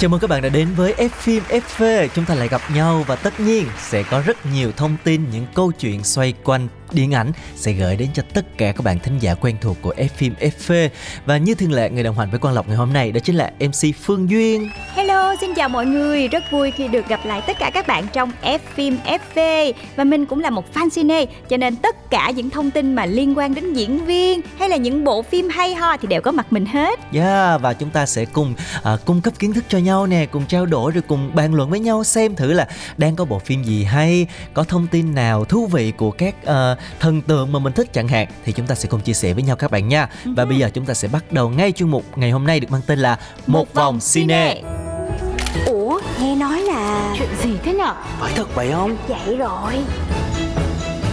Chào mừng các bạn đã đến với F phim FV Chúng ta lại gặp nhau và tất nhiên sẽ có rất nhiều thông tin, Những câu chuyện xoay quanh điện ảnh Sẽ gửi đến cho tất cả các bạn thính giả quen thuộc của F phim FV Và như thường lệ người đồng hành với Quang Lộc ngày hôm nay Đó chính là MC Phương Duyên Hello, xin chào mọi người. Rất vui khi được gặp lại tất cả các bạn trong F phim FV và mình cũng là một fan cine cho nên tất cả những thông tin mà liên quan đến diễn viên hay là những bộ phim hay ho thì đều có mặt mình hết. Yeah, và chúng ta sẽ cùng à, cung cấp kiến thức cho nhau nè Cùng trao đổi rồi cùng bàn luận với nhau Xem thử là đang có bộ phim gì hay Có thông tin nào thú vị của các à, thần tượng mà mình thích chẳng hạn Thì chúng ta sẽ cùng chia sẻ với nhau các bạn nha Và bây giờ chúng ta sẽ bắt đầu ngay chuyên mục ngày hôm nay được mang tên là Một, vòng cine. Ủa, nghe nói là Chuyện gì thế nhở? phải thật vậy không vậy rồi.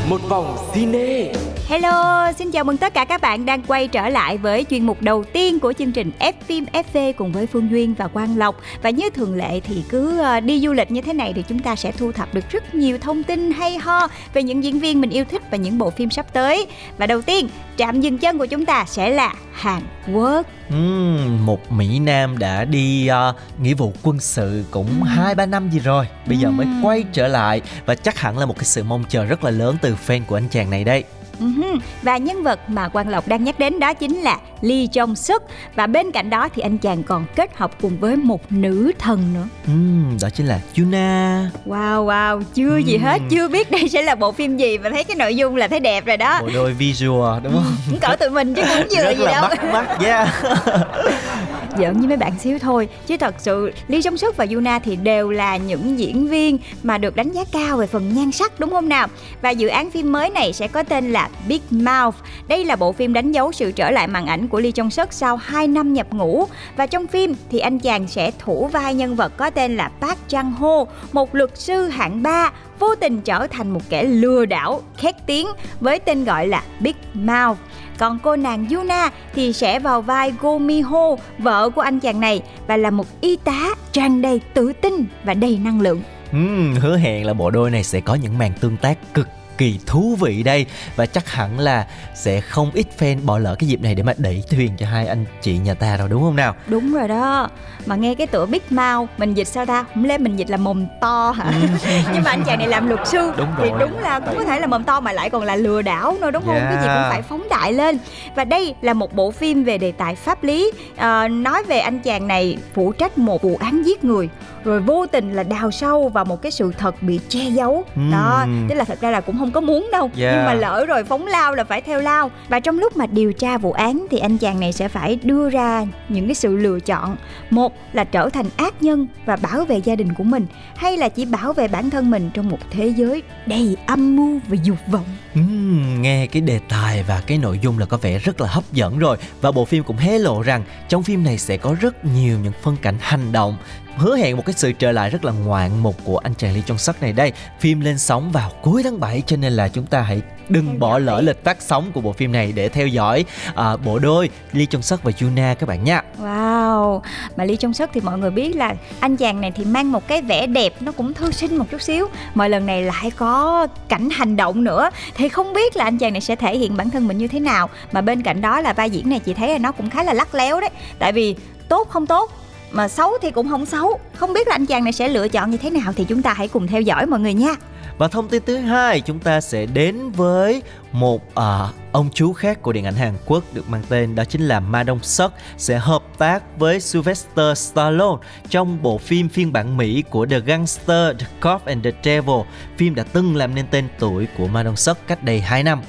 một vòng cine Hello, xin chào mừng tất cả các bạn đang quay trở lại với chuyên mục đầu tiên của chương trình F phim FV cùng với Phương Duyên và Quang Lộc. Và như thường lệ thì cứ ờ, đi du lịch như thế này thì chúng ta sẽ thu thập được rất nhiều thông tin hay ho về những diễn viên mình yêu thích và những bộ phim sắp tới. Và đầu tiên, trạm dừng chân của chúng ta sẽ là Hàn Quốc. Ừm, một Mỹ Nam đã đi ờ, nghĩa vụ quân sự cũng hai ba năm gì rồi Bây giờ mới quay trở lại Và chắc hẳn là một cái sự mong chờ rất là lớn từ fan của anh chàng này đây Uh-huh. Và nhân vật mà Quang Lộc đang nhắc đến đó chính là Lee Jong Suk và bên cạnh đó thì anh chàng còn kết hợp cùng với một nữ thần nữa. Ừm, Đó chính là Yuna Wow wow, chưa gì Ừm. hết, chưa biết đây sẽ là bộ phim gì và thấy cái nội dung là thấy đẹp rồi đó. Bộ đôi visual đúng không? Cỡ tụi mình chứ cũng chưa rất gì là đâu. bắt mắt yeah. Giỡn với mấy bạn xíu thôi. Chứ thật sự Lee Jong Suk và Yuna thì đều là những diễn viên Mà được đánh giá cao về phần nhan sắc, đúng không nào? Và dự án phim mới này sẽ có tên là Big Mouth. Đây là bộ phim đánh dấu sự trở lại màn ảnh của Lee Jong Suk sau 2 năm nhập ngũ. Và trong phim thì anh chàng sẽ thủ vai nhân vật có tên là Park Chang Ho Một luật sư hạng 3 vô tình trở thành một kẻ lừa đảo, khét tiếng với tên gọi là Big Mouth còn cô nàng Yuna thì sẽ vào vai Gomiho, vợ của anh chàng này và là một y tá tràn đầy tự tin và đầy năng lượng. Ừm, Hứa hẹn là bộ đôi này sẽ có những màn tương tác cực kỳ thú vị đây Và chắc hẳn là sẽ không ít fan bỏ lỡ cái dịp này để mà đẩy thuyền cho hai anh chị nhà ta rồi đúng không nào Đúng rồi đó. Mà nghe cái tựa Big Mouth mình dịch sao ta? Không lẽ mình dịch là mồm to hả? Nhưng mà anh chàng này làm luật sư Đúng thì rồi. đúng là cũng có thể là mồm to mà lại còn là lừa đảo nữa đúng không? Cái gì Yeah. cũng phải phóng đại lên. Và đây là một bộ phim về đề tài pháp lý Ờ, nói về anh chàng này phụ trách một vụ án giết người rồi vô tình là đào sâu vào một cái sự thật bị che giấu đó Ừm. tức là thật ra là cũng không có muốn đâu. Yeah. nhưng mà lỡ rồi phóng lao là phải theo lao. Và trong lúc mà điều tra vụ án thì anh chàng này sẽ phải đưa ra những cái sự lựa chọn. Một là trở thành ác nhân và bảo vệ gia đình của mình hay là chỉ bảo vệ bản thân mình trong một thế giới đầy âm mưu và dục vọng. Ừm, nghe cái đề tài và cái nội dung là có vẻ rất là hấp dẫn rồi. Và bộ phim cũng hé lộ rằng trong phim này sẽ có rất nhiều những phân cảnh hành động hứa hẹn một cái sự trở lại rất là ngoạn mục của anh chàng Lee Jong Suk này. Đây phim lên sóng vào cuối tháng 7 cho nên là chúng ta hãy đừng bỏ lỡ lịch phát sóng của bộ phim này để theo dõi à, bộ đôi Lee Jong Suk và Yuna các bạn nha. Wow, mà Lee Jong Suk thì mọi người biết là anh chàng này thì mang một cái vẻ đẹp nó cũng thư sinh một chút xíu Mà lần này lại có cảnh hành động nữa. Thì không biết là anh chàng này sẽ thể hiện bản thân mình như thế nào Mà bên cạnh đó là vai diễn này chị thấy là nó cũng khá là lắc léo đấy. Tại vì tốt không tốt mà xấu thì cũng không xấu Không biết là anh chàng này sẽ lựa chọn như thế nào Thì chúng ta hãy cùng theo dõi mọi người nha Và thông tin thứ hai chúng ta sẽ đến với một à, ông chú khác của điện ảnh Hàn Quốc được mang tên đó chính là Ma Dong Seok sẽ hợp tác với Sylvester Stallone trong bộ phim phiên bản Mỹ của The Gangster, The Cop and the Devil. Phim đã từng làm nên tên tuổi của Ma Dong Seok cách đây 2 năm.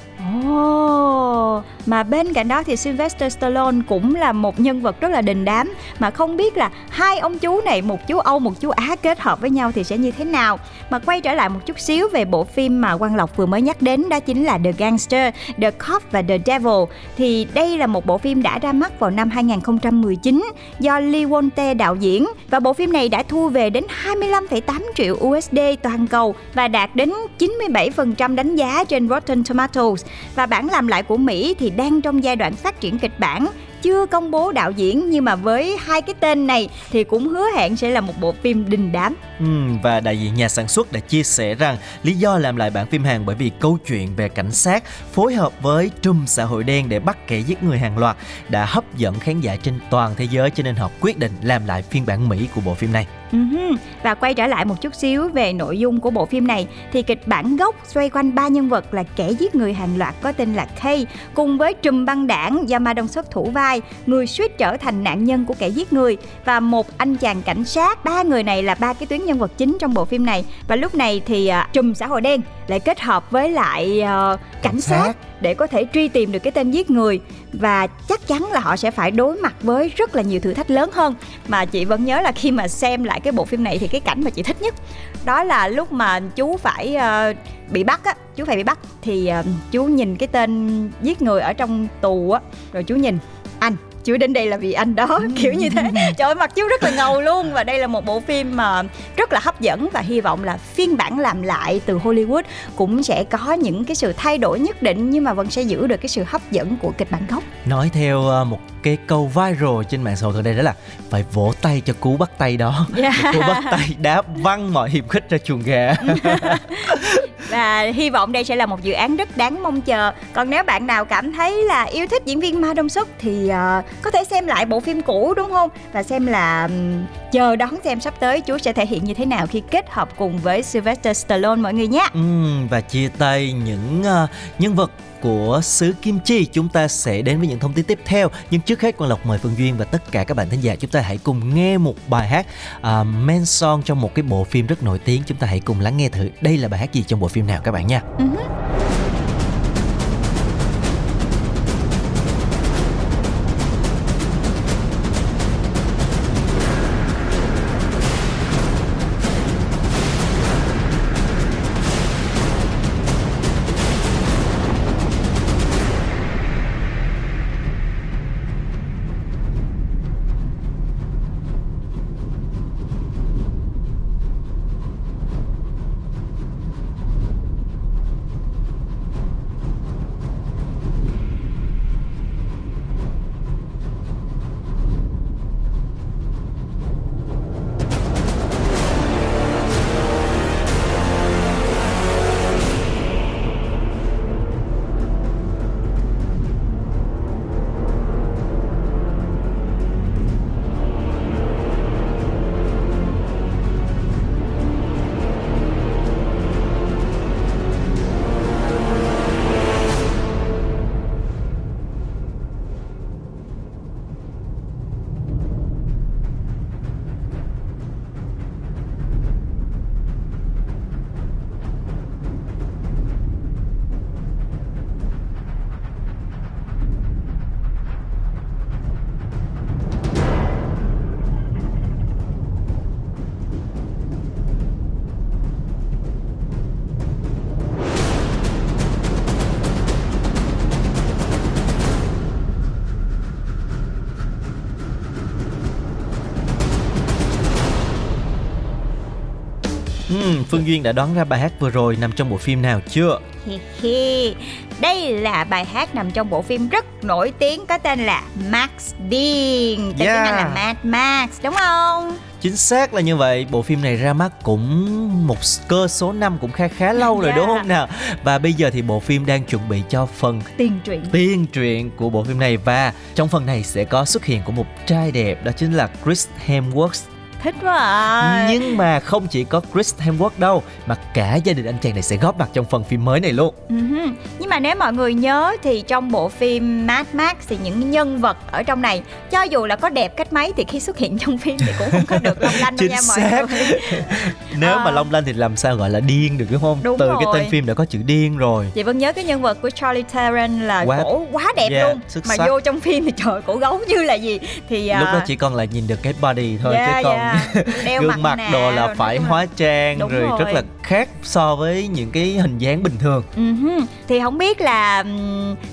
Ồ, mà bên cạnh đó thì Sylvester Stallone cũng là một nhân vật rất là đình đám. Mà không biết là hai ông chú này một chú Âu một chú Á kết hợp với nhau thì sẽ như thế nào? Mà quay trở lại một chút xíu về bộ phim mà Quang Lộc vừa mới nhắc đến đó chính là The Gangster, The Cop và The Devil. Thì đây là một bộ phim đã ra mắt vào năm 2019 do Lee Won Tae đạo diễn. Và bộ phim này đã thu về đến 25,8 triệu USD toàn cầu và đạt đến 97% đánh giá trên Rotten Tomatoes và bản làm lại của Mỹ thì đang trong giai đoạn phát triển kịch bản chưa công bố đạo diễn nhưng mà với hai cái tên này thì cũng hứa hẹn sẽ là một bộ phim đình đám. Ừ, và đại diện nhà sản xuất đã chia sẻ rằng lý do làm lại bản phim Hàn bởi vì câu chuyện về cảnh sát phối hợp với trùm xã hội đen để bắt kẻ giết người hàng loạt đã hấp dẫn khán giả trên toàn thế giới cho nên họ quyết định làm lại phiên bản Mỹ của bộ phim này. Uh-huh. Và quay trở lại một chút xíu về nội dung của bộ phim này thì kịch bản gốc xoay quanh ba nhân vật là kẻ giết người hàng loạt có tên là Kay cùng với trùm băng đảng do Ma Đông xuất thủ vai, người suýt trở thành nạn nhân của kẻ giết người và một anh chàng cảnh sát. Ba người này là ba cái tuyến nhân vật chính trong bộ phim này và lúc này thì uh, trùm xã hội đen lại kết hợp với lại uh, cảnh sát để có thể truy tìm được cái tên giết người và chắc chắn là họ sẽ phải đối mặt với rất là nhiều thử thách lớn hơn. Mà chị vẫn nhớ là khi mà xem lại cái bộ phim này thì cái cảnh mà chị thích nhất đó là lúc mà chú phải uh, bị bắt á chú phải bị bắt thì uh, chú nhìn cái tên giết người ở trong tù á rồi chú nhìn chú đến đây là vì anh đó kiểu như thế. Trời ơi mặt chú rất là ngầu luôn. Và đây là một bộ phim mà rất là hấp dẫn và hy vọng là phiên bản làm lại từ Hollywood cũng sẽ có những cái sự thay đổi nhất định nhưng mà vẫn sẽ giữ được cái sự hấp dẫn của kịch bản gốc. Nói theo ờ, một cái câu viral trên mạng xã hội gần đây đó là phải vỗ tay cho cú bắt tay đó. Yeah. cú bắt tay đá văng mọi hiệp khích ra chuồng gà. Và hy vọng đây sẽ là một dự án rất đáng mong chờ. Còn nếu bạn nào cảm thấy là yêu thích diễn viên ma đông xuất thì uh, có thể xem lại bộ phim cũ đúng không? Và xem là chờ đón xem sắp tới chú sẽ thể hiện như thế nào khi kết hợp cùng với Sylvester Stallone mọi người nhé. Ừ, và chia tay những uh, nhân vật của xứ Kim Chi. Chúng ta sẽ đến với những thông tin tiếp theo. Nhưng trước hết Quang Lộc mời Phương Duyên và tất cả các bạn thính giả chúng ta hãy cùng nghe một bài hát uh, Men Song trong một cái bộ phim rất nổi tiếng. Chúng ta hãy cùng lắng nghe thử đây là bài hát gì trong bộ phim nào các bạn nha. Uh-huh. Phương Duyên đã đoán ra bài hát vừa rồi nằm trong bộ phim nào chưa? Đây là bài hát nằm trong bộ phim rất nổi tiếng có tên là Max Dean Tên yeah. tiếng Anh là Mad Max đúng không? Chính xác là như vậy, bộ phim này ra mắt cũng một cơ số năm cũng khá khá lâu rồi yeah. đúng không nào? Và bây giờ thì bộ phim đang chuẩn bị cho phần tiên truyện tiên truyện của bộ phim này và trong phần này sẽ có xuất hiện của một trai đẹp đó chính là Chris Hemsworth thích quá à Nhưng mà không chỉ có Chris Hemsworth đâu Mà cả gia đình anh chàng này sẽ góp mặt trong phần phim mới này luôn Uh-huh. Nhưng mà nếu mọi người nhớ thì trong bộ phim Mad Max thì những nhân vật ở trong này cho dù là có đẹp cách mấy thì khi xuất hiện trong phim thì cũng không có được long lanh đâu nha xác. mọi người. Nếu À. mà long lanh thì làm sao gọi là điên được đúng không? Đúng Từ cái rồi. tên phim đã có chữ điên rồi Chị vẫn nhớ cái nhân vật của Charlie Theron là Quá- cổ quá đẹp Yeah, luôn mà sắc. vô trong phim thì trời cổ gấu như là gì thì Lúc đó à, chỉ còn là nhìn được cái body thôi yeah, Chứ còn yeah. Đeo gương mặt nạ đồ là phải hóa trang Đúng rồi, rồi. rất là khác so với những cái hình dáng bình thường Uh-huh. Thì không biết là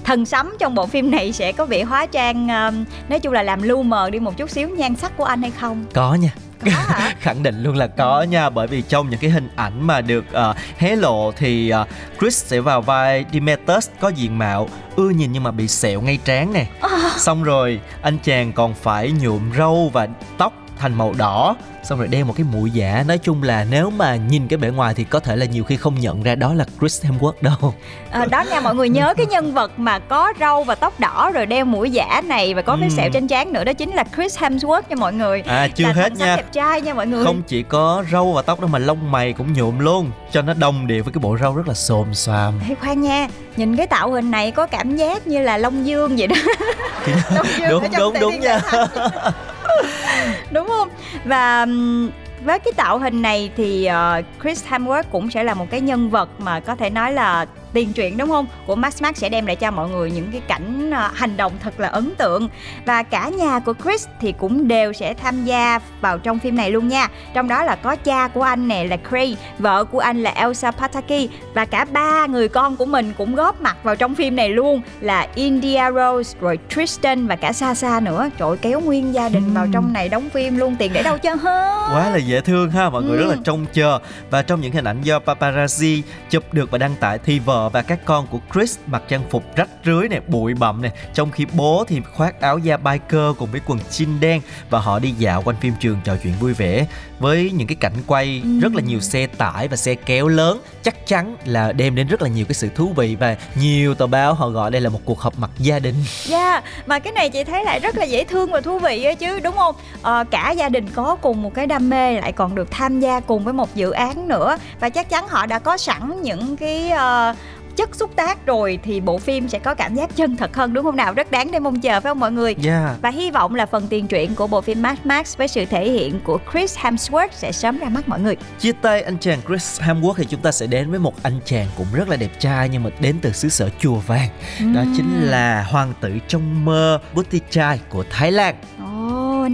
thần sấm trong bộ phim này sẽ có bị hóa trang ừm, nói chung là làm lu mờ đi một chút xíu nhan sắc của anh hay không? Có nha Có hả? khẳng định luôn là có nha bởi vì trong những cái hình ảnh mà được uh, hé lộ thì uh, Chris sẽ vào vai Demetrius có diện mạo ưa nhìn nhưng mà bị sẹo ngay trán nè xong rồi anh chàng còn phải nhuộm râu và tóc thành màu đỏ. Xong rồi đeo một cái mũi giả. Nói chung là nếu mà nhìn cái bề ngoài thì có thể là nhiều khi không nhận ra đó là Chris Hemsworth đâu. Ờ, đó nha mọi người nhớ cái nhân vật mà có râu và tóc đỏ rồi đeo mũi giả này và có vết Ừ. sẹo trên trán nữa đó chính là Chris Hemsworth nha mọi người. À chưa là hết nha. đẹp trai nha mọi người. Không chỉ có râu và tóc đâu mà lông mày cũng nhuộm luôn cho nó đồng điệu với cái bộ râu rất là xồm xoàm. Ê, khoan nha nhìn cái tạo hình này có cảm giác như là Long Dương vậy đó. Long Dương đúng đúng đúng nha. đúng không? Và với cái tạo hình này thì ờ, Chris Hemsworth cũng sẽ là một cái nhân vật mà có thể nói là tiền truyện đúng không? Của Max Max sẽ đem lại cho mọi người những cái cảnh ờ, hành động thật là ấn tượng. Và cả nhà của Chris thì cũng đều sẽ tham gia vào trong phim này luôn nha. Trong đó là có cha của anh nè là Cray vợ của anh là Elsa Pataki và cả ba người con của mình cũng góp mặt vào trong phim này luôn là India Rose rồi Tristan và cả Sasa nữa. Trời ơi, kéo nguyên gia đình vào trong này đóng phim luôn tiền để đâu cho hết. Quá là dễ thương ha mọi người Ừ. rất là trông chờ. Và trong những hình ảnh do paparazzi chụp được và đăng tải thì vợ và các con của Chris mặc trang phục rách rưới này bụi bặm này trong khi bố thì khoác áo da biker cùng với quần jean đen và họ đi dạo quanh phim trường trò chuyện vui vẻ với những cái cảnh quay Ừ. rất là nhiều xe tải và xe kéo lớn chắc chắn là đem đến rất là nhiều cái sự thú vị và nhiều tờ báo họ gọi đây là một cuộc họp mặt gia đình Yeah, mà cái này chị thấy lại rất là dễ thương và thú vị ấy chứ đúng không? Ờ, cả gia đình có cùng một cái đam mê lại còn được tham gia cùng với một dự án nữa và chắc chắn họ đã có sẵn những cái uh, chất xúc tác rồi thì bộ phim sẽ có cảm giác chân thật hơn đúng không nào? Rất đáng để mong chờ phải không mọi người? yeah Và hy vọng là phần tiền truyện của bộ phim Mad Max với sự thể hiện của Chris Hemsworth sẽ sớm ra mắt mọi người. Chia tay anh chàng Chris Hemsworth thì chúng ta sẽ đến với một anh chàng cũng rất là đẹp trai nhưng mà đến từ xứ sở chùa vàng. Đó chính là hoàng tử trong mơ Buttigieg của Thái Lan. Ồ,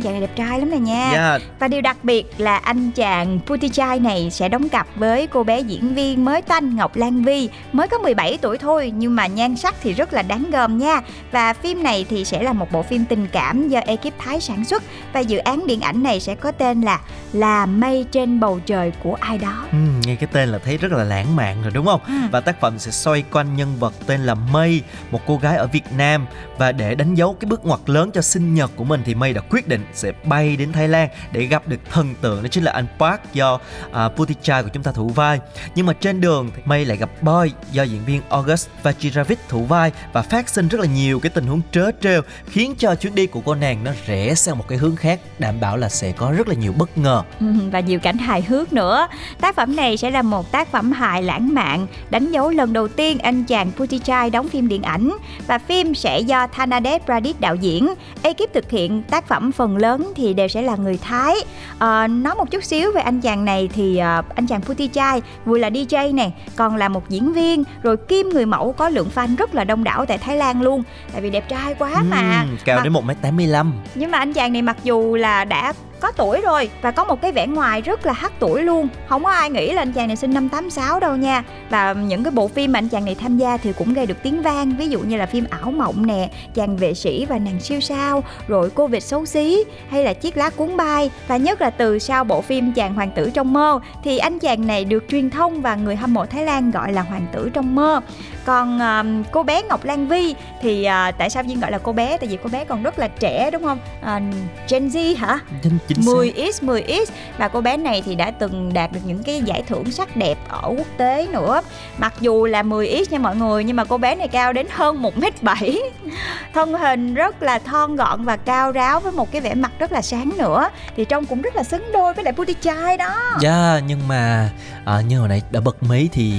anh chàng này đẹp trai lắm này nha. Yeah. Và điều đặc biệt là anh chàng Buttigieg này sẽ đóng cặp với cô bé diễn viên mới toanh Ngọc Lan Vi mới có 17 tuổi thôi nhưng mà nhan sắc thì rất là đáng gờm nha. Và phim này thì sẽ là một bộ phim tình cảm do ekip Thái sản xuất và dự án điện ảnh này sẽ có tên là Là mây trên bầu trời của ai đó. Ừ, nghe cái tên là thấy rất là lãng mạn rồi đúng không? Ừ. Và tác phẩm sẽ xoay quanh nhân vật tên là Mây, một cô gái ở Việt Nam và để đánh dấu cái bước ngoặt lớn cho sinh nhật của mình thì Mây đã quyết định sẽ bay đến Thái Lan để gặp được thần tượng đó chính là anh Park do à, uh, Buttigieg của chúng ta thủ vai. Nhưng mà trên đường thì Mây lại gặp Boy do diễn viên August Vajiravich thủ vai và phát sinh rất là nhiều cái tình huống trớ trêu khiến cho chuyến đi của cô nàng nó rẽ sang một cái hướng khác đảm bảo là sẽ có rất là nhiều bất ngờ. Ừ, và nhiều cảnh hài hước nữa. Tác phẩm này sẽ là một tác phẩm hài lãng mạn, đánh dấu lần đầu tiên anh chàng Putichai đóng phim điện ảnh và phim sẽ do Thanadev Pradip đạo diễn. Ekip thực hiện tác phẩm phần lớn thì đều sẽ là người Thái. Ờ, nói một chút xíu về anh chàng này thì ờ, anh chàng Buttigieg vừa là DJ nè, còn là một diễn viên, rồi kim người mẫu có lượng fan rất là đông đảo tại Thái Lan luôn. Tại vì đẹp trai quá mà. Ừm, cao Mà- đến 1m85 nhưng mà anh chàng này mặc dù là đã có tuổi rồi và có một cái vẻ ngoài rất là hắc tuổi luôn. Không có ai nghĩ là anh chàng này sinh năm 86 đâu nha. Và những cái bộ phim mà anh chàng này tham gia thì cũng gây được tiếng vang. Ví dụ như là phim ảo mộng nè chàng vệ sĩ và nàng siêu sao rồi cô vịt xấu xí hay là chiếc lá cuốn bay. Và nhất là từ sau bộ phim chàng hoàng tử trong mơ thì anh chàng này được truyền thông và người hâm mộ Thái Lan gọi là hoàng tử trong mơ. Còn um, cô bé Ngọc Lan Vi thì uh, tại sao Duyên gọi là cô bé? Tại vì cô bé còn rất là trẻ đúng không? Uh, Gen Z hả? Gen Chính xác. 10x 10x và cô bé này thì đã từng đạt được những cái giải thưởng sắc đẹp ở quốc tế nữa mặc dù là 10x nha mọi người nhưng mà cô bé này cao đến hơn 1m7 thân hình rất là thon gọn và cao ráo với một cái vẻ mặt rất là sáng nữa thì trông cũng rất là xứng đôi với lại Chai đó Dạ nhưng mà à, như hồi nãy đã bật mí thì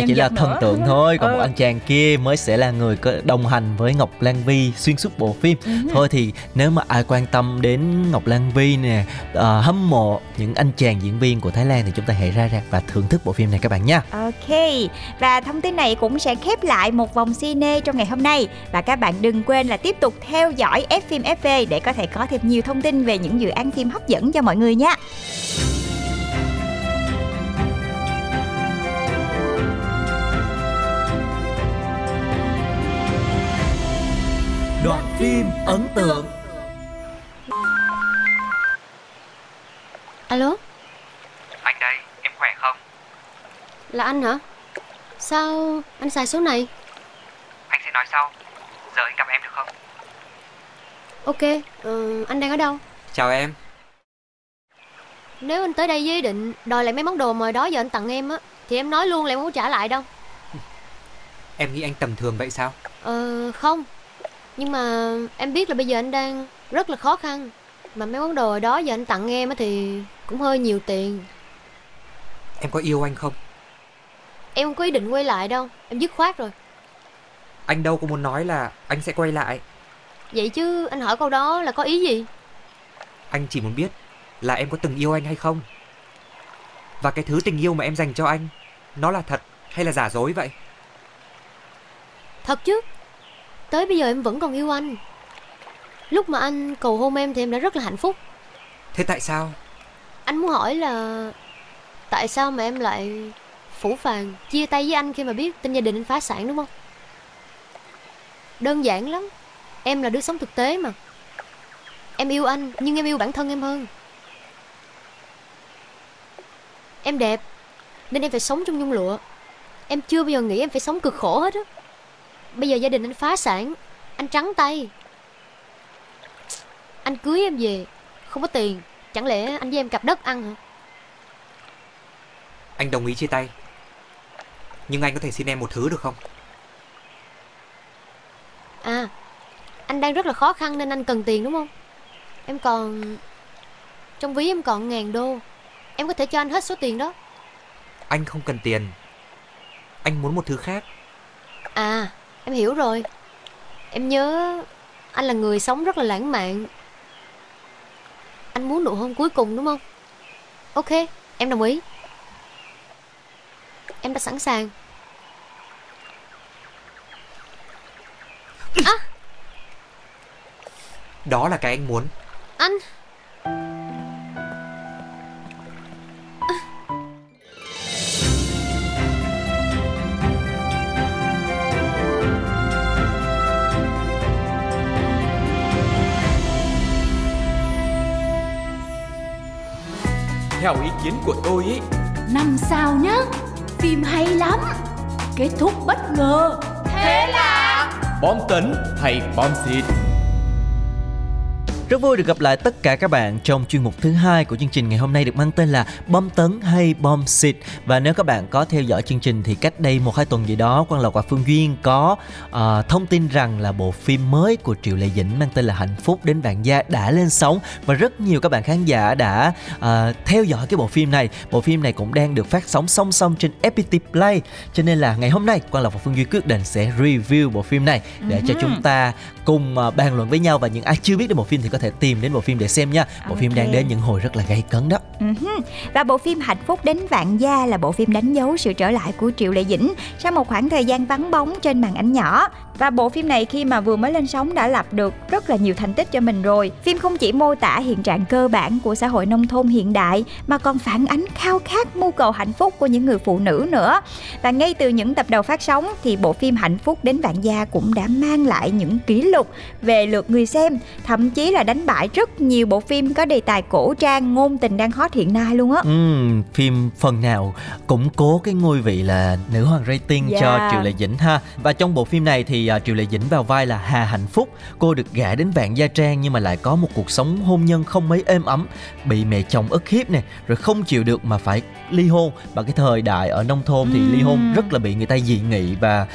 nhân chỉ là thần nữa. tượng thôi Còn Ừ. một anh chàng kia mới sẽ là người có đồng hành với Ngọc Lan Vi xuyên suốt bộ phim Ừ. Thôi thì nếu mà ai quan tâm đến Ngọc Lan Vi nè à, Hâm mộ những anh chàng diễn viên của Thái Lan Thì chúng ta hãy ra rạp và thưởng thức bộ phim này các bạn nha Ok, và thông tin này cũng sẽ khép lại một vòng cine trong ngày hôm nay. Và các bạn đừng quên là tiếp tục theo dõi F phim FV để có thể có thêm nhiều thông tin về những dự án phim hấp dẫn cho mọi người nha Đoạn phim ấn tượng Alo, Anh đây, em khỏe không? là anh hả? Sao anh xài số này? Anh sẽ nói sau. Giờ anh gặp em được không? Ok, ờ, anh đang ở đâu? Chào em. Nếu anh tới đây với ý định đòi lại mấy món đồ mà đó giờ anh tặng em á Thì em nói luôn là em không trả lại đâu Em nghĩ anh tầm thường vậy sao? Ờ, không Nhưng mà em biết là bây giờ anh đang rất là khó khăn Mà mấy món đồ đó giờ anh tặng em á thì cũng hơi nhiều tiền Em có yêu anh không? Em không có ý định quay lại đâu Em dứt khoát rồi Anh đâu có muốn nói là anh sẽ quay lại. Vậy chứ anh hỏi câu đó là có ý gì? Anh chỉ muốn biết là em có từng yêu anh hay không? Và cái thứ tình yêu mà em dành cho anh, nó là thật hay là giả dối vậy? Thật chứ Tới bây giờ em vẫn còn yêu anh Lúc mà anh cầu hôn em thì em đã rất là hạnh phúc. Thế tại sao? Anh muốn hỏi là Tại sao mà em lại phủ phàng Chia tay với anh khi mà biết tin gia đình anh phá sản đúng không? Đơn giản lắm. Em là đứa sống thực tế mà. Em yêu anh nhưng em yêu bản thân em hơn. Em đẹp Nên em phải sống trong nhung lụa. Em chưa bao giờ nghĩ em phải sống cực khổ hết á. Bây giờ gia đình anh phá sản Anh trắng tay Anh cưới em về Không có tiền Chẳng lẽ anh với em cặp đất ăn hả Anh đồng ý chia tay. Nhưng anh có thể xin em một thứ được không? À Anh đang rất là khó khăn nên anh cần tiền đúng không Em còn Trong ví em còn ngàn đô Em có thể cho anh hết số tiền đó Anh không cần tiền. Anh muốn một thứ khác. À em hiểu rồi Em nhớ Anh là người sống rất là lãng mạn Anh muốn nụ hôn cuối cùng đúng không? Ok em đồng ý. Em đã sẵn sàng. Đó là cái anh muốn. Anh Theo ý kiến của tôi ý. Năm sao nhá Phim hay lắm. Kết thúc bất ngờ. Thế là Bom tấn hay bom xịt Rất vui được gặp lại tất cả các bạn trong chuyên mục thứ hai của chương trình ngày hôm nay được mang tên là Bom tấn hay bom xịt. Và nếu các bạn có theo dõi chương trình thì cách đây một hai tuần gì đó Quang Lộc và Phương Duyên có ờ, thông tin rằng là bộ phim mới của Triệu Lệ Dĩnh mang tên là Hạnh phúc đến vạn gia đã lên sóng. Và rất nhiều các bạn khán giả đã ờ, theo dõi cái bộ phim này. Bộ phim này cũng đang được phát sóng song song trên FPT Play. Cho nên là ngày hôm nay Quang Lộc và Phương Duyên quyết định sẽ review bộ phim này để cho chúng ta cùng ờ, bàn luận với nhau. Và những ai chưa biết đến bộ phim thì có thể tìm đến bộ phim để xem nha. Bộ phim Ok. đang đến những hồi rất là gay cấn đó. Ừm, Và bộ phim Hạnh phúc đến vạn gia là bộ phim đánh dấu sự trở lại của Triệu Lệ Dĩnh sau một khoảng thời gian vắng bóng trên màn ảnh nhỏ. Và bộ phim này khi mà vừa mới lên sóng đã lập được rất là nhiều thành tích cho mình rồi. Phim không chỉ mô tả hiện trạng cơ bản của xã hội nông thôn hiện đại mà còn phản ánh khao khát mưu cầu hạnh phúc của những người phụ nữ nữa. Và ngay từ những tập đầu phát sóng thì bộ phim Hạnh phúc đến vạn gia cũng đã mang lại những kỷ lục về lượt người xem, thậm chí là đánh bại rất nhiều bộ phim có đề tài cổ trang ngôn tình đang hot hiện nay luôn á Ừm, phim phần nào củng cố cái ngôi vị là nữ hoàng rating Yeah. cho Triệu Lệ Dĩnh ha. Và trong bộ phim này thì à, Triệu Lệ Dĩnh vào vai là Hà Hạnh Phúc. Cô được gả đến Vạn Gia Trang nhưng mà lại có một cuộc sống hôn nhân không mấy êm ấm, bị mẹ chồng ức hiếp nè, rồi không chịu được mà phải ly hôn. Và cái thời đại ở nông thôn thì ly hôn rất là bị người ta dị nghị và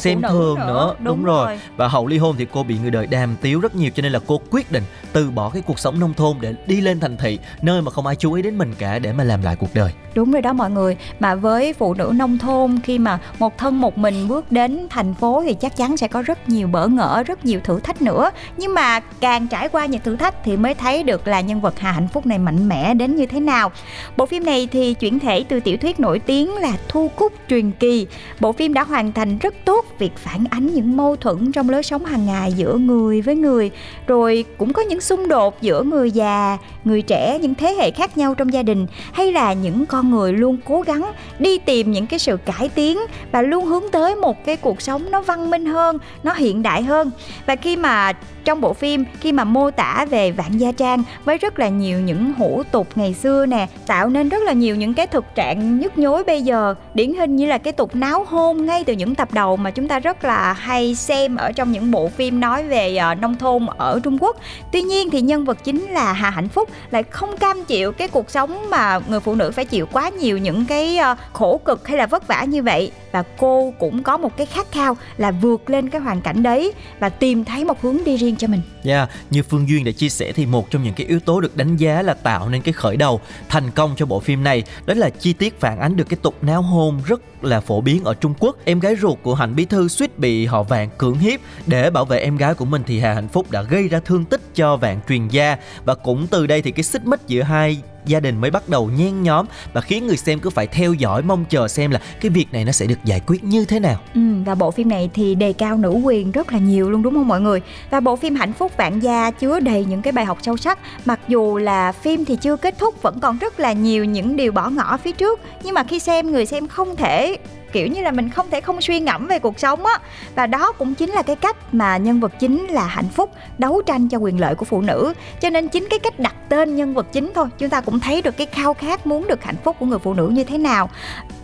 xem thường nữa. đúng, Đúng rồi. và hậu ly hôn thì cô bị người đời đàm tiếu rất nhiều cho nên là cô quyết định từ bỏ cái cuộc sống nông thôn để đi lên thành thị, nơi mà không ai chú ý đến mình cả để mà làm lại cuộc đời. Đúng rồi đó mọi người, Mà với phụ nữ nông thôn, Khi mà một thân một mình bước đến thành phố Thì chắc chắn sẽ có rất nhiều bỡ ngỡ, Rất nhiều thử thách nữa. Nhưng mà càng trải qua những thử thách Thì mới thấy được là nhân vật Hà Hạnh Phúc này mạnh mẽ đến như thế nào. Bộ phim này thì chuyển thể từ tiểu thuyết nổi tiếng là Thu Cúc Truyền Kỳ. Bộ phim đã hoàn thành rất tốt Việc phản ánh những mâu thuẫn trong lối sống hàng ngày Giữa người với người. Rồi cũng có những xung đột giữa người già Người trẻ, những thế hệ khác nhau trong gia đình Hay là những con người luôn cố gắng đi tìm những cái sự cải tiến và luôn hướng tới một cái cuộc sống nó văn minh hơn, nó hiện đại hơn. Và khi mà trong bộ phim khi mà mô tả về Vạn Gia Trang với rất là nhiều những hủ tục ngày xưa nè, tạo nên rất là nhiều những cái thực trạng nhức nhối bây giờ, điển hình như là cái tục náo hôn ngay từ những tập đầu mà chúng ta rất là hay xem ở trong những bộ phim nói về ờ, nông thôn ở Trung Quốc. Tuy nhiên thì nhân vật chính là Hà Hạnh Phúc lại không cam chịu cái cuộc sống mà người phụ nữ phải chịu quá nhiều những cái ờ, khổ cực hay là vất vả như vậy và cô cũng có một cái khát khao là vượt lên cái hoàn cảnh đấy và tìm thấy một hướng đi riêng cho mình. Yeah, như Phương Duyên đã chia sẻ thì một trong những cái yếu tố được đánh giá là tạo nên cái khởi đầu thành công cho bộ phim này đó là chi tiết phản ánh được cái tục náo hôn rất là phổ biến ở Trung Quốc. Em gái ruột của Hạnh Bí Thư suýt bị họ Vạn cưỡng hiếp để bảo vệ em gái của mình thì Hà Hạnh Phúc đã gây ra thương tích cho Vạn truyền gia và cũng từ đây thì cái xích mích giữa hai gia đình mới bắt đầu nhen nhóm và khiến người xem cứ phải theo dõi mong chờ xem là cái việc này nó sẽ được giải quyết như thế nào. Ừ, và bộ phim này thì đề cao nữ quyền rất là nhiều luôn đúng không mọi người? Và bộ phim Hạnh phúc vạn gia chứa đầy những cái bài học sâu sắc. Mặc dù là phim thì chưa kết thúc vẫn còn rất là nhiều những điều bỏ ngỏ phía trước, nhưng mà khi xem người xem không thể kiểu như là mình không thể không suy ngẫm về cuộc sống á. Và đó cũng chính là cái cách mà nhân vật chính là hạnh phúc đấu tranh cho quyền lợi của phụ nữ. Cho nên chính cái cách đặt tên nhân vật chính thôi, chúng ta cũng thấy được cái khao khát muốn được hạnh phúc của người phụ nữ như thế nào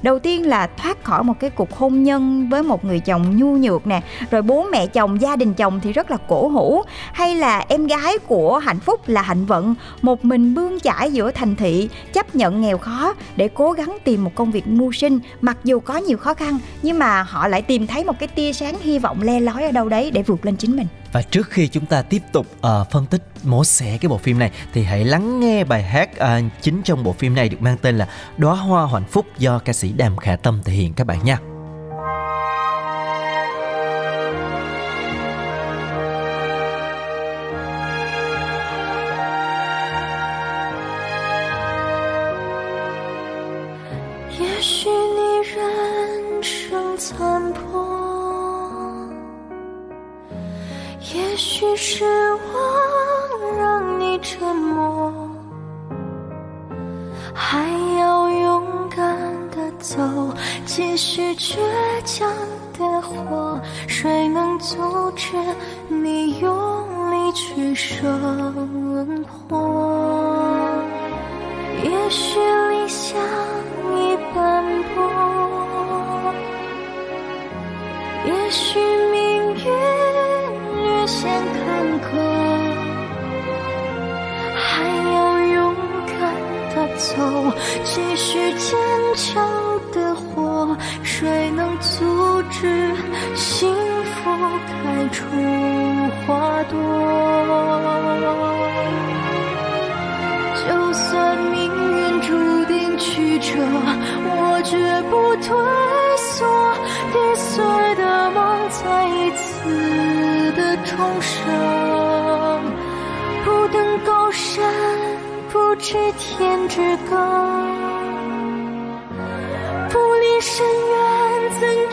đầu tiên là thoát khỏi một cái cuộc hôn nhân với một người chồng nhu nhược nè. Rồi bố mẹ chồng, gia đình chồng thì rất là cổ hủ. Hay là em gái của hạnh phúc là hạnh vận. Một mình bươn chải giữa thành thị, chấp nhận nghèo khó để cố gắng tìm một công việc mưu sinh. Mặc dù có nhiều khó khăn, nhưng mà họ lại tìm thấy một cái tia sáng hy vọng le lói ở đâu đấy để vượt lên chính mình. Và trước khi chúng ta tiếp tục ờ, phân tích mổ xẻ cái bộ phim này thì hãy lắng nghe bài hát ờ, chính trong bộ phim này được mang tên là Đóa hoa hạnh phúc do ca sĩ Đàm Khả Tâm thể hiện các bạn nha. 也许你人生残破， 也许失望让你沉默，还要勇敢的走，继续倔强的活。谁能阻止你用力去生活？也许理想已斑驳，也许走，继续坚强的活。谁能阻止幸福开出花朵？就算命运注定曲折，我绝不退缩。跌碎的梦，再一次的重生。知天之高。不离深渊，怎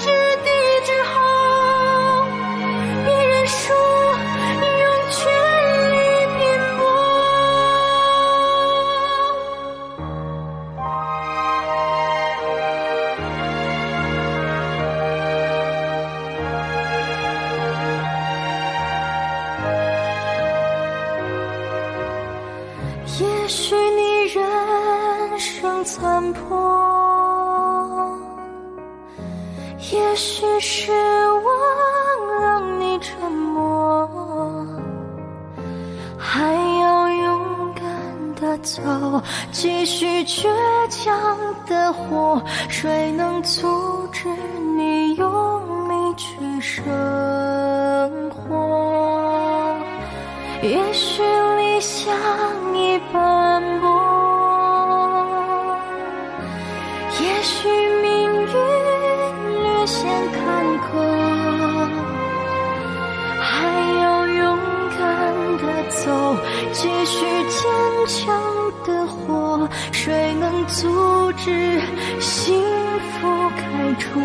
也许理想已斑驳，也许命运略显坎坷，还要勇敢的走，继续坚强的活，谁能阻止幸福开出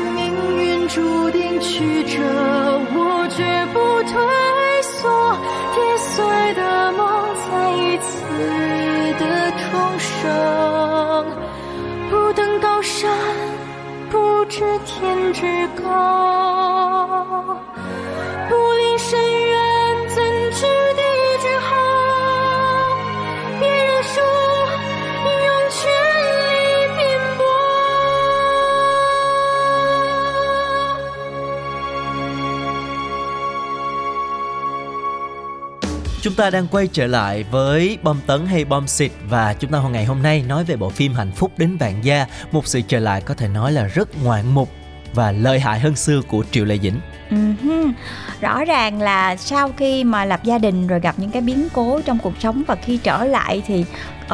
命运注定曲折，我绝不退缩。跌碎的梦再一次的重生，不登高山，不知天之高，Chúng ta đang quay trở lại với bom tấn hay bom xịt và chúng ta hôm ngày hôm nay nói về bộ phim Hạnh phúc đến vạn gia, một sự trở lại có thể nói là rất ngoạn mục và lợi hại hơn xưa của Triệu Lệ Dĩnh. Ừm, Rõ ràng là sau khi mà lập gia đình rồi gặp những cái biến cố trong cuộc sống và khi trở lại thì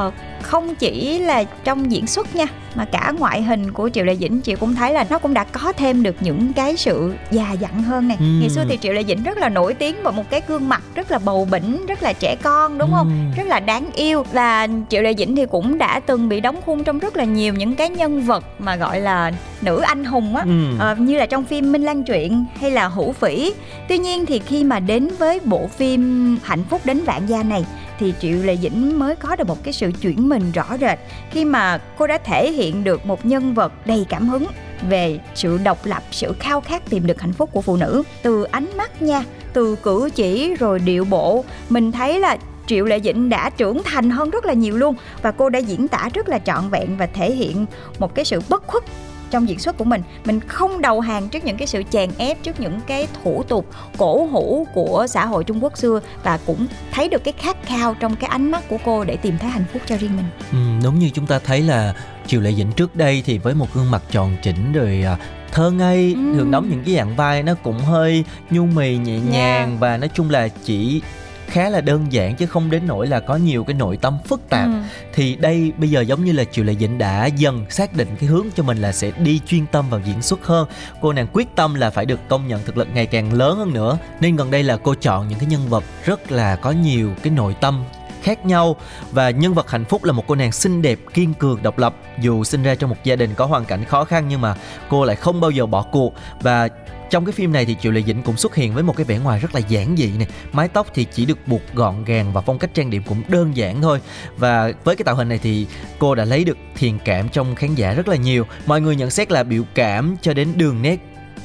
ờ, không chỉ là trong diễn xuất nha mà cả ngoại hình của Triệu Lệ Dĩnh chị cũng thấy là nó cũng đã có thêm được những cái sự già dặn hơn nè. Ừm. Ngày xưa thì Triệu Lệ Dĩnh rất là nổi tiếng bởi một cái gương mặt rất là bầu bĩnh, rất là trẻ con đúng không? Ừm. Rất là đáng yêu và Triệu Lệ Dĩnh thì cũng đã từng bị đóng khung trong rất là nhiều những cái nhân vật mà gọi là nữ anh hùng á. Ừm. Ờ, như là trong phim Minh Lan truyện hay là Hữu Phỉ. Tuy nhiên thì khi mà đến với bộ phim Hạnh phúc đến vạn gia này thì Triệu Lệ Dĩnh mới có được một cái sự chuyển mình rõ rệt khi mà cô đã thể hiện được một nhân vật đầy cảm hứng về sự độc lập, sự khao khát tìm được hạnh phúc của phụ nữ. Từ ánh mắt nha, từ cử chỉ rồi điệu bộ mình thấy là Triệu Lệ Dĩnh đã trưởng thành hơn rất là nhiều luôn và cô đã diễn tả rất là trọn vẹn và thể hiện một cái sự bất khuất trong diễn xuất của mình. Mình không đầu hàng trước những cái sự chèn ép trước những cái thủ tục cổ hủ của xã hội Trung Quốc xưa và cũng thấy được cái khát khao trong cái ánh mắt của cô để tìm thấy hạnh phúc cho riêng mình. Ừm, đúng như chúng ta thấy là Triệu Lệ Dĩnh trước đây thì với một gương mặt tròn chỉnh rồi à, thơ ngây Ừm. thường đóng những cái dạng vai nó cũng hơi nhu mì nhẹ nhàng và nói chung là chỉ khá là đơn giản chứ không đến nỗi là có nhiều cái nội tâm phức tạp. Ừ. thì đây bây giờ giống như là Triệu Lệ Dĩnh đã dần xác định cái hướng cho mình là sẽ đi chuyên tâm vào diễn xuất hơn. Cô nàng quyết tâm là phải được công nhận thực lực ngày càng lớn hơn nữa. Nên gần đây là cô chọn những cái nhân vật rất là có nhiều cái nội tâm khác nhau. Và nhân vật hạnh phúc là một cô nàng xinh đẹp kiên cường độc lập. Dù sinh ra trong một gia đình có hoàn cảnh khó khăn nhưng mà cô lại không bao giờ bỏ cuộc. Và trong cái phim này thì Triệu Lệ Dĩnh cũng xuất hiện với một cái vẻ ngoài rất là giản dị này Mái tóc thì chỉ được buộc gọn gàng và phong cách trang điểm cũng đơn giản thôi. Và với cái tạo hình này thì cô đã lấy được thiện cảm trong khán giả rất là nhiều. Mọi người nhận xét là biểu cảm cho đến đường nét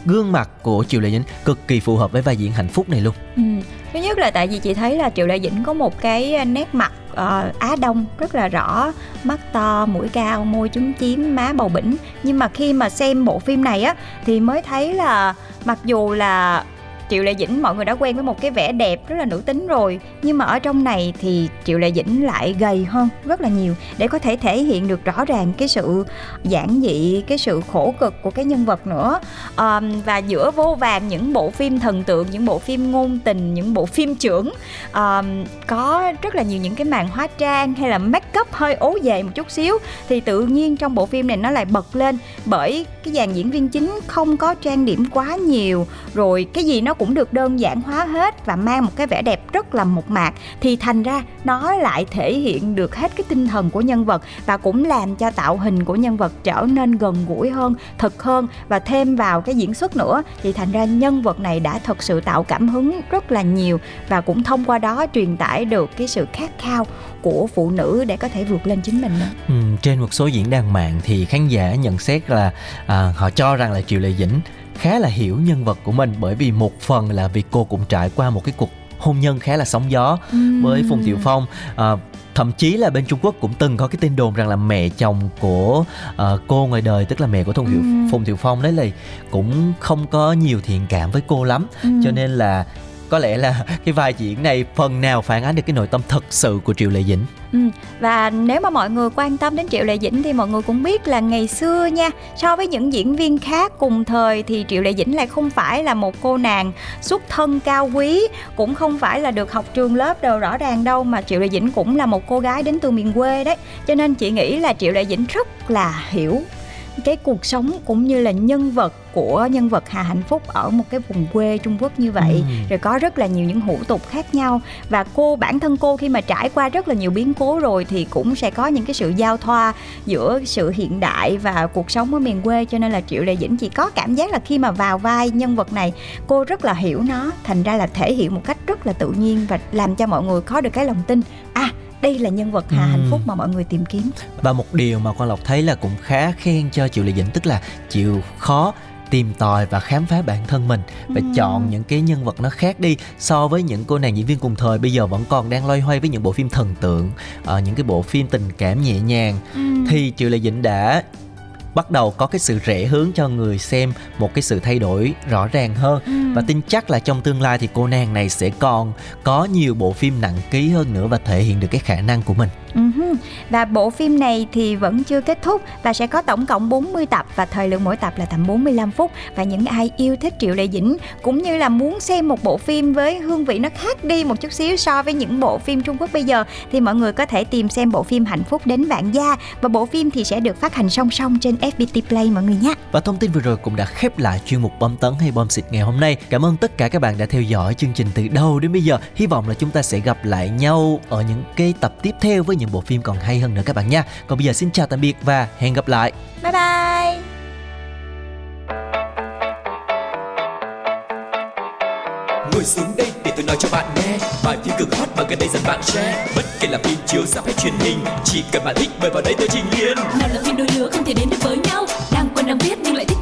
gương mặt của Triệu Lệ Dĩnh cực kỳ phù hợp với vai diễn hạnh phúc này luôn. Ừ. Thứ nhất là tại vì chị thấy là Triệu Lệ Dĩnh có một cái à, nét mặt uh, Á Đông rất là rõ Mắt to, mũi cao, môi trúng chím, má bầu bĩnh Nhưng mà khi mà xem bộ phim này á Thì mới thấy là mặc dù là Triệu Lệ Dĩnh mọi người đã quen với một cái vẻ đẹp rất là nữ tính rồi. Nhưng mà ở trong này thì Triệu Lệ Dĩnh lại gầy hơn rất là nhiều. Để có thể thể hiện được rõ ràng cái sự giản dị cái sự khổ cực của cái nhân vật nữa. À, và giữa vô vàng những bộ phim thần tượng những bộ phim ngôn tình những bộ phim trưởng à, có rất là nhiều những cái màn hóa trang hay là make up hơi ố về một chút xíu thì tự nhiên trong bộ phim này nó lại bật lên. Bởi cái dàn diễn viên chính không có trang điểm quá nhiều rồi cái gì nó cũng được đơn giản hóa hết và mang một cái vẻ đẹp rất là mộc mạc thì thành ra nó lại thể hiện được hết cái tinh thần của nhân vật và cũng làm cho tạo hình của nhân vật trở nên gần gũi hơn thực hơn và thêm vào cái diễn xuất nữa thì thành ra nhân vật này đã thật sự tạo cảm hứng rất là nhiều và cũng thông qua đó truyền tải được cái sự khát khao của phụ nữ để có thể vượt lên chính mình nữa. Ừ, trên một số diễn đàn mạng thì khán giả nhận xét là à, họ cho rằng là Triệu Lệ Dĩnh khá là hiểu nhân vật của mình bởi vì một phần là vì cô cũng trải qua một cái cuộc hôn nhân khá là sóng gió uhm. với Phùng Thiệu Phong à, thậm chí là bên Trung Quốc cũng từng có cái tin đồn rằng là mẹ chồng của uh, cô ngoài đời tức là mẹ của Phùng Thiệu ừ. Phùng Thiệu Phong đấy là cũng không có nhiều thiện cảm với cô lắm ừ. cho nên là có lẽ là cái vai diễn này phần nào phản ánh được cái nội tâm thật sự của Triệu Lệ Dĩnh. Ừ, và nếu mà mọi người quan tâm đến Triệu Lệ Dĩnh thì mọi người cũng biết là ngày xưa nha, so với những diễn viên khác cùng thời thì Triệu Lệ Dĩnh lại không phải là một cô nàng xuất thân cao quý, cũng không phải là được học trường lớp đều rõ ràng đâu mà Triệu Lệ Dĩnh cũng là một cô gái đến từ miền quê đấy. Cho nên chị nghĩ là Triệu Lệ Dĩnh rất là hiểu cái cuộc sống cũng như là nhân vật của nhân vật Hà Hạnh Phúc ở một cái vùng quê Trung Quốc như vậy. Ừ. rồi có rất là nhiều những hủ tục khác nhau. Và cô bản thân cô khi mà trải qua rất là nhiều biến cố rồi thì cũng sẽ có những cái sự giao thoa giữa sự hiện đại và cuộc sống ở miền quê. Cho nên là Triệu Lệ Dĩnh chỉ có cảm giác là khi mà vào vai nhân vật này cô rất là hiểu nó. Thành ra là thể hiện một cách rất là tự nhiên và làm cho mọi người có được cái lòng tin. À đây là nhân vật Hà ừ. Hạnh Phúc mà mọi người tìm kiếm và một điều mà Quang Lộc thấy là cũng khá khen cho Triệu Lệ Dĩnh tức là chịu khó tìm tòi và khám phá bản thân mình và ừ. chọn những cái nhân vật nó khác đi so với những cô nàng diễn viên cùng thời bây giờ vẫn còn đang loay hoay với những bộ phim thần tượng uh, những cái bộ phim tình cảm nhẹ nhàng ừ. thì triệu lệ dĩnh đã bắt đầu có cái sự rẽ hướng cho người xem một cái sự thay đổi rõ ràng hơn ừ. và tin chắc là trong tương lai thì cô nàng này sẽ còn có nhiều bộ phim nặng ký hơn nữa và thể hiện được cái khả năng của mình Uh-huh. Và bộ phim này thì vẫn chưa kết thúc và sẽ có tổng cộng 40 tập và thời lượng mỗi tập là tầm 45 phút và những ai yêu thích Triệu Lệ Dĩnh cũng như là muốn xem một bộ phim với hương vị nó khác đi một chút xíu so với những bộ phim Trung Quốc bây giờ, thì mọi người có thể tìm xem bộ phim Hạnh phúc đến vạn gia và bộ phim thì sẽ được phát hành song song trên FPT Play, mọi người nhé. Và thông tin vừa rồi cũng đã khép lại chuyên mục bom tấn hay bom xịt ngày hôm nay. Cảm ơn tất cả các bạn đã theo dõi chương trình từ đầu đến bây giờ. Hy vọng là chúng ta sẽ gặp lại nhau ở những cái tập tiếp theo với những những bộ phim còn hay hơn nữa các bạn nha còn bây giờ xin chào tạm biệt và hẹn gặp lại. Bye bye. Ngồi xuống đây để tôi nói cho bạn nghe. Bài phim cực hot mà gần đây dần bạn share. Bất kể là phim chiếu ra hay truyền hình chỉ cần bạn thích mời vào đây tôi trình liền nào là phim đôi lứa không thể đến được với nhau. Đang quen đang biết nhưng lại thích